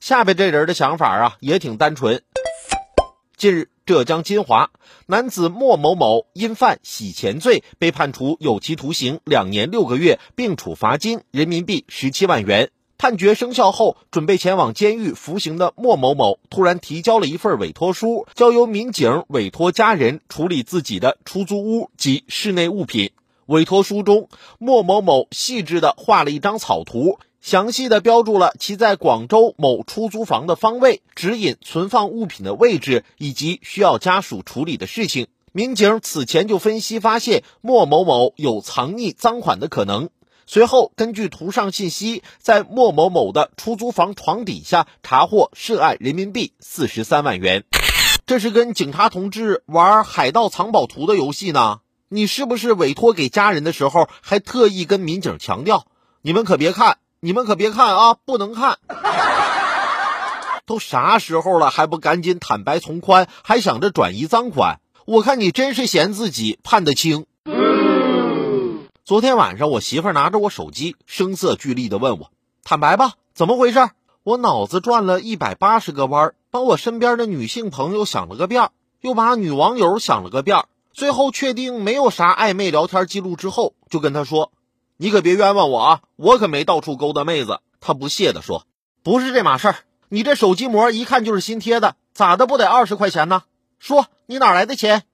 下边这人的想法啊也挺单纯。近日，浙江金华男子莫某某因犯洗钱罪被判处有期徒刑两年六个月，并处罚金人民币十七万元。判决生效后，准备前往监狱服刑的莫某某突然提交了一份委托书，交由民警委托家人处理自己的出租屋及室内物品。委托书中，莫某某细致地画了一张草图。详细的标注了其在广州某出租房的方位，指引存放物品的位置以及需要家属处理的事情。民警此前就分析发现莫某某有藏匿赃款的可能，随后根据图上信息，在莫某某的出租房床底下查获涉案人民币四十三万元。这是跟警察同志玩海盗藏宝图的游戏呢？你是不是委托给家人的时候还特意跟民警强调，你们可别看？你们可别看啊，不能看！都啥时候了，还不赶紧坦白从宽，还想着转移赃款？我看你真是嫌自己判得轻。昨天晚上，我媳妇拿着我手机，声色俱厉地问我：“坦白吧，怎么回事？”我脑子转了一百八十个弯，把我身边的女性朋友想了个遍，又把女网友想了个遍，最后确定没有啥暧昧聊天记录之后，就跟她说。你可别冤枉我啊！我可没到处勾搭妹子。他不屑地说：“不是这码事儿，你这手机膜一看就是新贴的，咋的不得二十块钱呢？说你哪来的钱？”